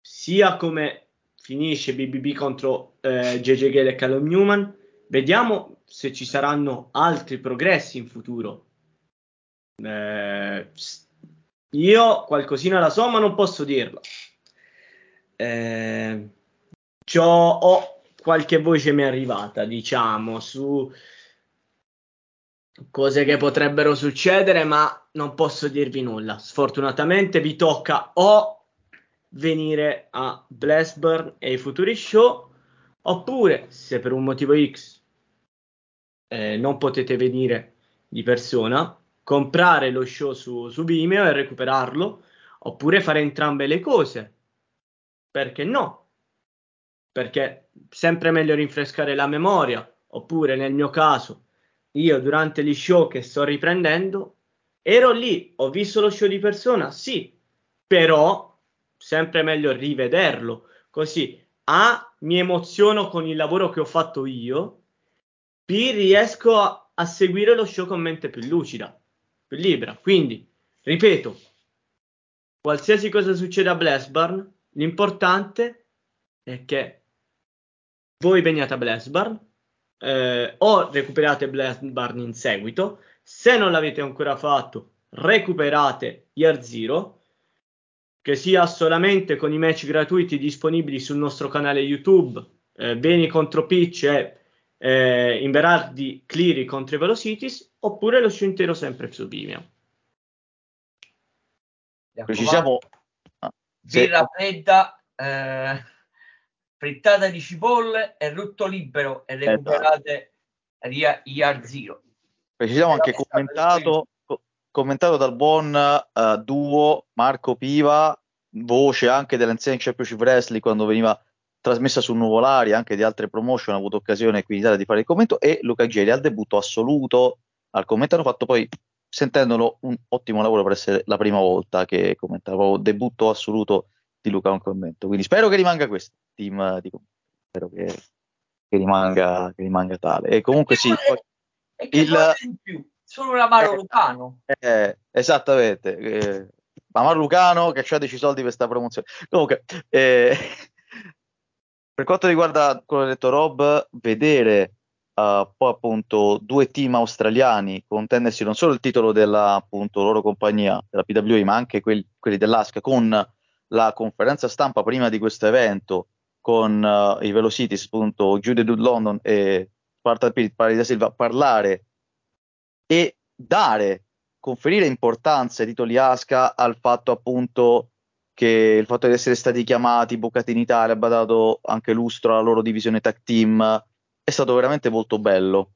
C: sia come finisce BBB contro eh, Gale e Callum Newman, vediamo se ci saranno altri progressi in futuro. Eh, io qualcosina la so, ma non posso dirlo. Eh, ho qualche voce mi è arrivata, diciamo, su cose che potrebbero succedere, ma non posso dirvi nulla. Sfortunatamente vi tocca o venire a Blessburn e ai futuri show, oppure se per un motivo X eh, non potete venire di persona, comprare lo show su, su Vimeo e recuperarlo, oppure fare entrambe le cose. Perché no? Perché sempre meglio rinfrescare la memoria, oppure nel mio caso io durante gli show che sto riprendendo ero lì, ho visto lo show di persona, sì, però sempre meglio rivederlo, così A mi emoziono con il lavoro che ho fatto io, B riesco a, a seguire lo show con mente più lucida, più libera. Quindi, ripeto, qualsiasi cosa succeda a Blessburn, l'importante è che voi veniate a Blessburn, eh, o recuperate Bloodburn in seguito. Se non l'avete ancora fatto, recuperate Year Zero, che sia solamente con i match gratuiti disponibili sul nostro canale YouTube, eh, Beni contro Pitch e eh, Inverardi Cleary contro i Velocities, oppure lo show intero sempre su Vimeo.
A: Precisiamo. Ah, Birra fredda. Eh frittata di cipolle e rutto libero e esatto. recuperate esatto. Yard Zero.
B: Precisiamo anche commentato, co- commentato dal buon uh, duo Marco Piva, voce anche dell'Ensign Championship Wrestling quando veniva trasmessa su Nuvolari, anche di altre promotion, ha avuto occasione qui in Italia di fare il commento, e Luca Geli al debutto assoluto al commento, hanno fatto poi, sentendolo, un ottimo lavoro per essere la prima volta che commentavo, debutto assoluto di Luca un commento, quindi spero che rimanga questo team di spero che, che, rimanga, che rimanga tale. E comunque sì.
A: Il, più. Solo un Amaro eh, Lucano.
B: Eh, esattamente. Eh, Amaro Lucano che ci ha deciso soldi per questa promozione. Comunque, eh, per quanto riguarda quello che ha detto Rob, vedere uh, poi appunto due team australiani contendersi non solo il titolo della appunto loro compagnia, della PWI, ma anche quelli, quelli dell'ASCA con la conferenza stampa prima di questo evento con uh, i Velocities, appunto Jude Dude London e Sparta Pitt, Parida Silva, parlare e dare, conferire importanza ai titoli Asca al fatto appunto che il fatto di essere stati chiamati, bucati in Italia, ha dato anche lustro alla loro divisione tag team, è stato veramente molto bello.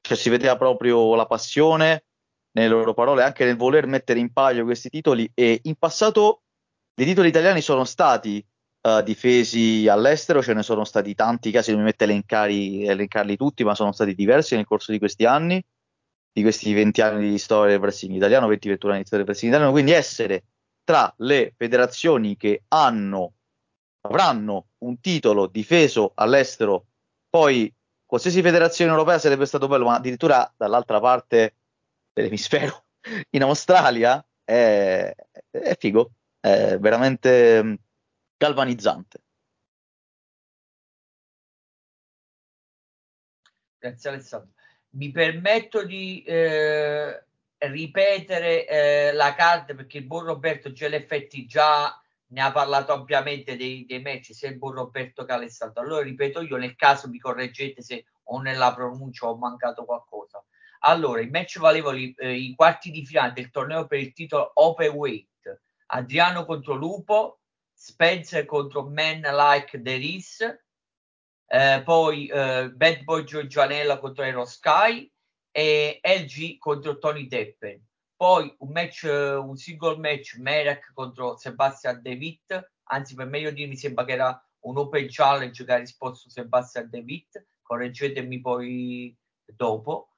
B: cioè si vedeva proprio la passione nelle loro parole, anche nel voler mettere in palio questi titoli. E in passato dei titoli italiani sono stati uh, difesi all'estero, ce ne sono stati tanti casi, non mi mette elencari, elencarli tutti, ma sono stati diversi nel corso di questi anni, di questi 20 anni di storia del wrestling italiano, 20-21 anni di storia del wrestling italiano, quindi essere tra le federazioni che hanno, avranno un titolo difeso all'estero, poi qualsiasi federazione europea sarebbe stato bello, ma addirittura dall'altra parte dell'emisfero, in Australia, è, è figo, è veramente galvanizzante.
A: Grazie Alessandro. Mi permetto di eh, ripetere eh, la card perché il buon Roberto Geleffetti già ne ha parlato ampiamente dei, dei match sia il buon Roberto che Alessandro. Allora ripeto io nel caso mi correggete se o nella pronuncia ho mancato qualcosa. Allora, i match valevoli eh, i quarti di finale del torneo per il titolo Open Weight. Adriano contro Lupo, Spencer contro Man Like The Is, eh, poi eh, Bad Boy Giorgianella contro Aero Sky e LG contro Tony Deppen. Poi un match, un single match Merak contro Sebastian Devitt, anzi per meglio dire mi sembra che era un open challenge che ha risposto Sebastian Devitt, correggetemi poi dopo.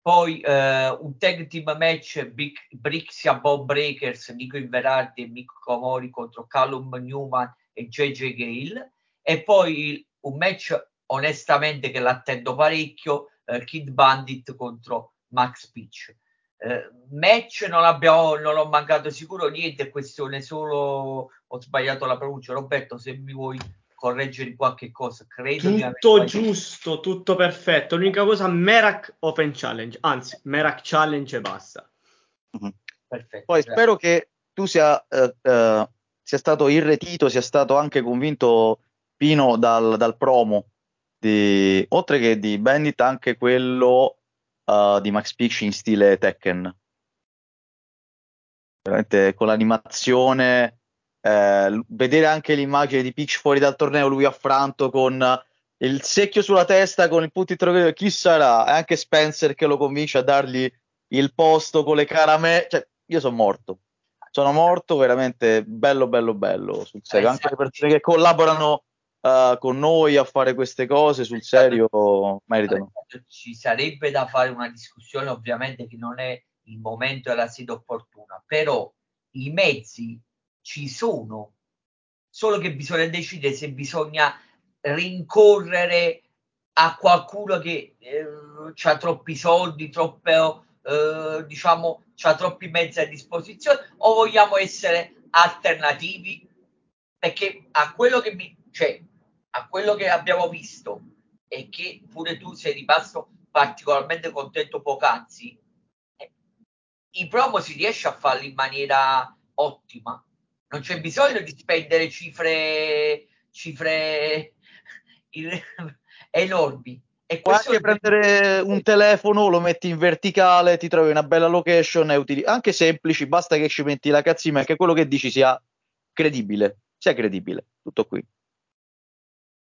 A: Poi eh, un tag team match Big, Brixia Bob Breakers, Nico Inverardi e Mick Comori contro Callum Newman e JJ Gale. E poi un match onestamente che l'attendo parecchio, eh, Kid Bandit contro Max Pitch. Eh, match non abbiamo, non ho mancato sicuro niente, è questione solo, ho sbagliato la pronuncia. Roberto, se mi vuoi correggere qualche cosa. Credo
C: tutto giusto, tutto perfetto. L'unica cosa, Merak Open Challenge, anzi, Merak Challenge e basta.
B: Mm-hmm. Perfetto. Poi grazie. spero che tu sia, eh, eh, sia, stato irretito, sia stato anche convinto Pino dal, dal promo, di, oltre che di Bandit, anche quello uh, di Max Pitch in stile Tekken. Veramente con l'animazione eh, vedere anche l'immagine di Peach fuori dal torneo, lui affranto con il secchio sulla testa, con il punto interrogativo, chi sarà? E anche Spencer che lo convince a dargli il posto con le caramelle. Cioè, io sono morto. Sono morto, veramente bello, bello, bello. Sul serio. Eh, anche le persone che collaborano uh, con noi a fare queste cose, sul serio, meritano.
A: Ci sarebbe da fare una discussione, ovviamente, che non è il momento e la sede opportuna, però i mezzi ci sono, solo che bisogna decidere se bisogna rincorrere a qualcuno che eh, ha troppi soldi, troppe, eh, diciamo, ha troppi mezzi a disposizione o vogliamo essere alternativi? Perché a quello che mi, cioè, a quello che abbiamo visto e che pure tu sei rimasto particolarmente contento poc'anzi, eh, i promo si riesce a farli in maniera ottima non c'è bisogno di spendere cifre, cifre enormi.
B: E Puoi anche prendere un telefono, lo metti in verticale, ti trovi una bella location utilizzi anche semplici, basta che ci metti la cazzina e che quello che dici sia credibile, sia credibile, tutto qui.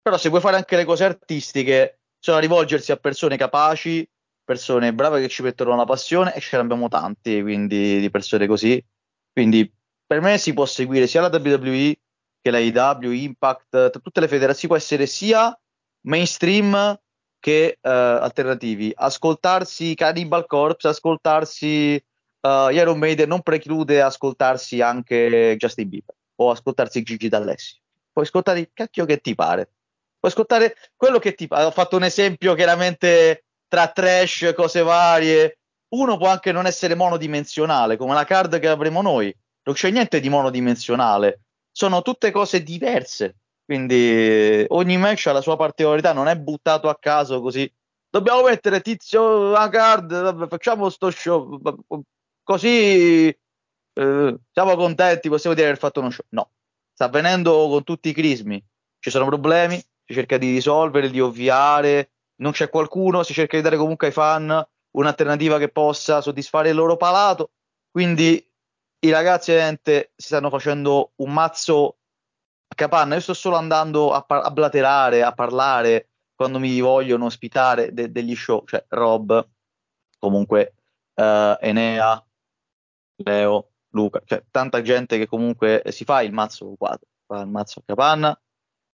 B: Però se vuoi fare anche le cose artistiche, bisogna rivolgersi a persone capaci, persone brave che ci mettono la passione e ce ne abbiamo tanti, quindi di persone così. Quindi per me si può seguire sia la WWE che la IW, Impact, tutte le federazioni, può essere sia mainstream che uh, alternativi. Ascoltarsi Cannibal Corpse, ascoltarsi uh, Iron Maiden non preclude ascoltarsi anche Justin Bieber o ascoltarsi Gigi D'Alessio. Puoi ascoltare il cacchio che ti pare. Puoi ascoltare quello che ti. Ho fatto un esempio chiaramente tra trash, cose varie. Uno può anche non essere monodimensionale, come la card che avremo noi non c'è niente di monodimensionale, sono tutte cose diverse. Quindi ogni match ha la sua particolarità, non è buttato a caso così. Dobbiamo mettere tizio a card, facciamo sto show così eh, siamo contenti, possiamo dire di aver fatto uno show. No, sta avvenendo con tutti i crismi. Ci sono problemi, si cerca di risolvere, di ovviare, non c'è qualcuno, si cerca di dare comunque ai fan un'alternativa che possa soddisfare il loro palato. Quindi i ragazzi ovviamente si stanno facendo un mazzo a capanna. Io sto solo andando a, par- a blaterare, a parlare, quando mi vogliono ospitare de- degli show, cioè Rob, comunque uh, Enea, Leo, Luca, cioè tanta gente che comunque si fa il mazzo quadro, fa il mazzo a capanna,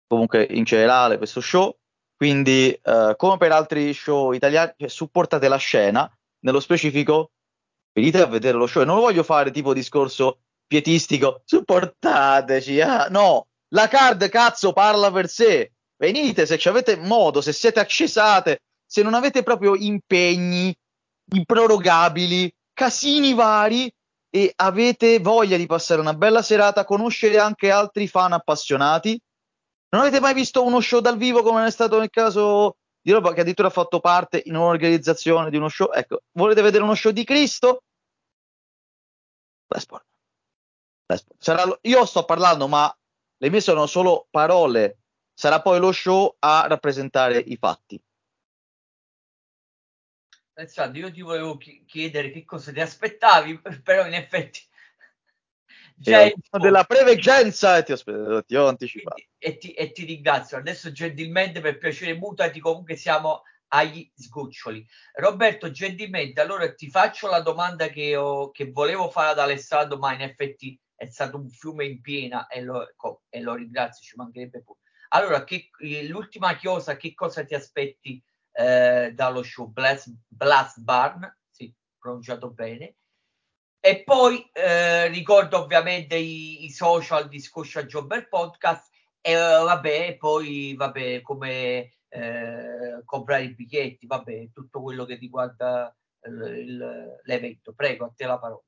B: comunque in generale questo show, quindi uh, come per altri show italiani, cioè, supportate la scena, nello specifico venite a vedere lo show. Non voglio fare tipo discorso pietistico, supportateci, ah, no, la card cazzo parla per sé, venite se avete modo, se siete accesate, se non avete proprio impegni improrogabili, casini vari e avete voglia di passare una bella serata, conoscere anche altri fan appassionati. Non avete mai visto uno show dal vivo come è stato nel caso di roba che addirittura ha fatto parte in un'organizzazione di uno show? Ecco, volete vedere uno show di Cristo? Blesport. Sarà, io sto parlando, ma le mie sono solo parole. Sarà poi lo show a rappresentare i fatti.
A: Alessandro, io ti volevo chiedere che cosa ti aspettavi, però in effetti
B: già il della preveggenza e ti, aspetto, ti ho anticipato.
A: E ti, e ti, ringrazio. Adesso gentilmente, per piacere mutati, comunque siamo agli sgoccioli. Roberto, gentilmente, allora ti faccio la domanda che, ho, che volevo fare ad Alessandro, ma in effetti è stato un fiume in piena e lo, e lo ringrazio, ci mancherebbe pure. Allora, che, l'ultima chiosa, che cosa ti aspetti eh, dallo show Blast, Blast Barn, sì, pronunciato bene. E poi eh, ricordo ovviamente i, i, social di Scoscia Jobber Podcast e uh, vabbè, poi vabbè, come eh, comprare i biglietti, vabbè, tutto quello che riguarda il, il, l'evento. Prego, a te la parola.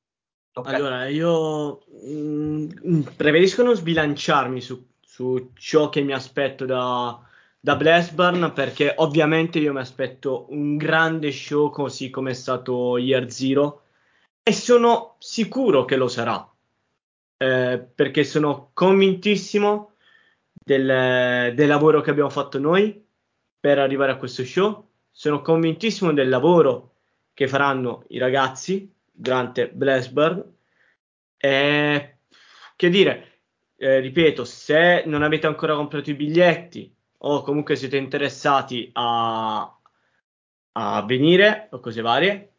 C: Tocca allora, io mh, mm, preferisco non sbilanciarmi su, su ciò che mi aspetto da, da Blessburn perché ovviamente io mi aspetto un grande show così come è stato Year Zero e sono sicuro che lo sarà eh, perché sono convintissimo del, del lavoro che abbiamo fatto noi per arrivare a questo show. Sono convintissimo del lavoro che faranno i ragazzi durante Blessburn e che dire eh, ripeto se non avete ancora comprato i biglietti o comunque siete interessati a, a venire o cose varie,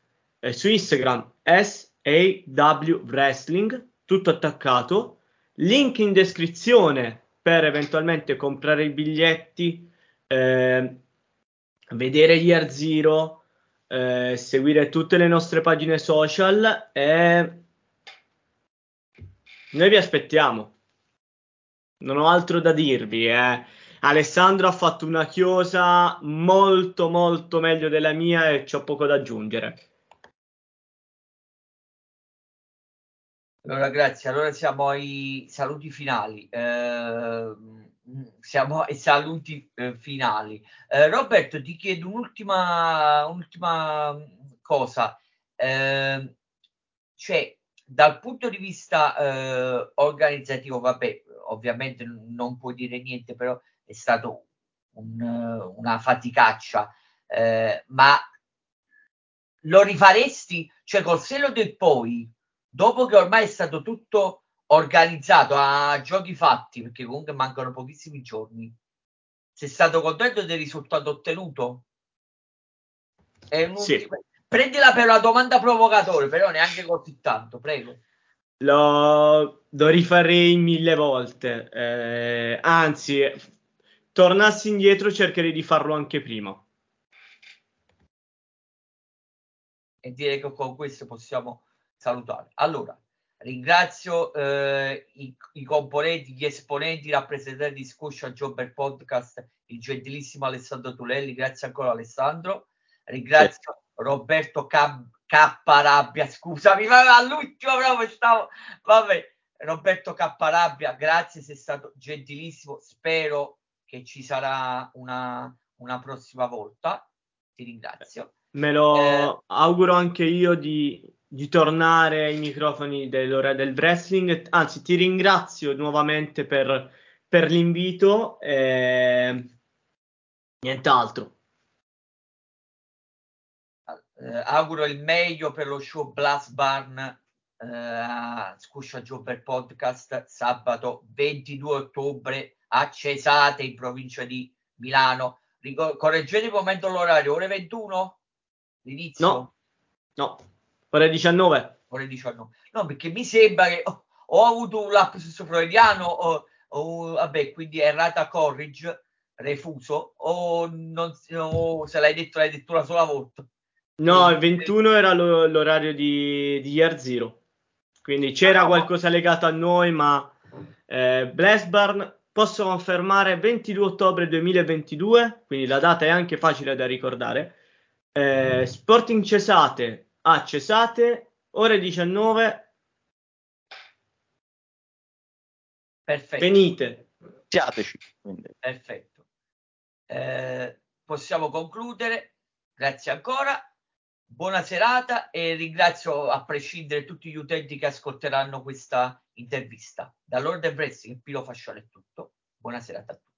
C: eh, su Instagram SAW Wrestling, tutto attaccato, link in descrizione per eventualmente comprare i biglietti, eh, vedere Year Zero, eh, seguire tutte le nostre pagine social e noi vi aspettiamo. Non ho altro da dirvi, eh. Alessandro ha fatto una chiosa molto molto meglio della mia e c'ho poco da aggiungere.
A: Allora, grazie. Allora siamo ai saluti finali. Eh, siamo ai saluti eh, finali. Eh, Roberto, ti chiedo un'ultima, un'ultima cosa. Ehm, cioè, dal punto di vista eh, organizzativo, vabbè, ovviamente non puoi dire niente, però è stato un, una faticaccia, eh, ma lo rifaresti, cioè col seno del poi, dopo che ormai è stato tutto organizzato a giochi fatti, perché comunque mancano pochissimi giorni, sei stato contento del risultato ottenuto? È un sì. Prendila per una domanda provocatore, però neanche così tanto, prego.
C: Lo, lo rifarei mille volte, eh, anzi tornassi indietro cercherei di farlo anche prima.
A: E direi che con questo possiamo salutare. Allora, ringrazio eh, i, i, componenti, gli esponenti, i rappresentanti di Scotia Jobber Podcast, il gentilissimo Alessandro Tulelli, grazie ancora Alessandro, ringrazio sì. Roberto Cab- Caparabbia, scusami, ma all'ultimo proprio stavo, vabbè, Roberto Caparabbia, grazie, sei stato gentilissimo, spero che ci sarà una, una prossima volta. Ti ringrazio.
C: Me lo eh, auguro anche io di, di, tornare ai microfoni dell'ora del wrestling. Anzi, ti ringrazio nuovamente per, per l'invito. E... Nient'altro.
A: Eh, auguro il meglio per lo show Blast Barn eh, a Scuscia Jobber Podcast sabato 22 ottobre a Cesate in provincia di Milano. Ricor- correggete il momento l'orario, ore 21? L'inizio?
C: No, no, ore 19.
A: Ore 19. No, perché mi sembra che ho, ho avuto un lapsus freudiano, o, o, vabbè, quindi è errata corrige, refuso, o, non, o se l'hai detto, l'hai detto una sola volta.
C: No, il 21 era lo- l'orario di, di Year Zero. Quindi c'era
A: Ah,
C: qualcosa legato a noi, ma eh, Blesburn posso confermare 22 ottobre 2022, quindi la data è anche facile da ricordare. Eh, Sporting Cesate a Cesate, ore 19,
A: Perfetto.
C: venite.
B: Siateci.
A: Perfetto. Eh, possiamo concludere. Grazie ancora. Buona serata e ringrazio a prescindere tutti gli utenti che ascolteranno questa intervista. Da Lord Wrestling, Pilo Fascione è tutto. Buona serata a tutti.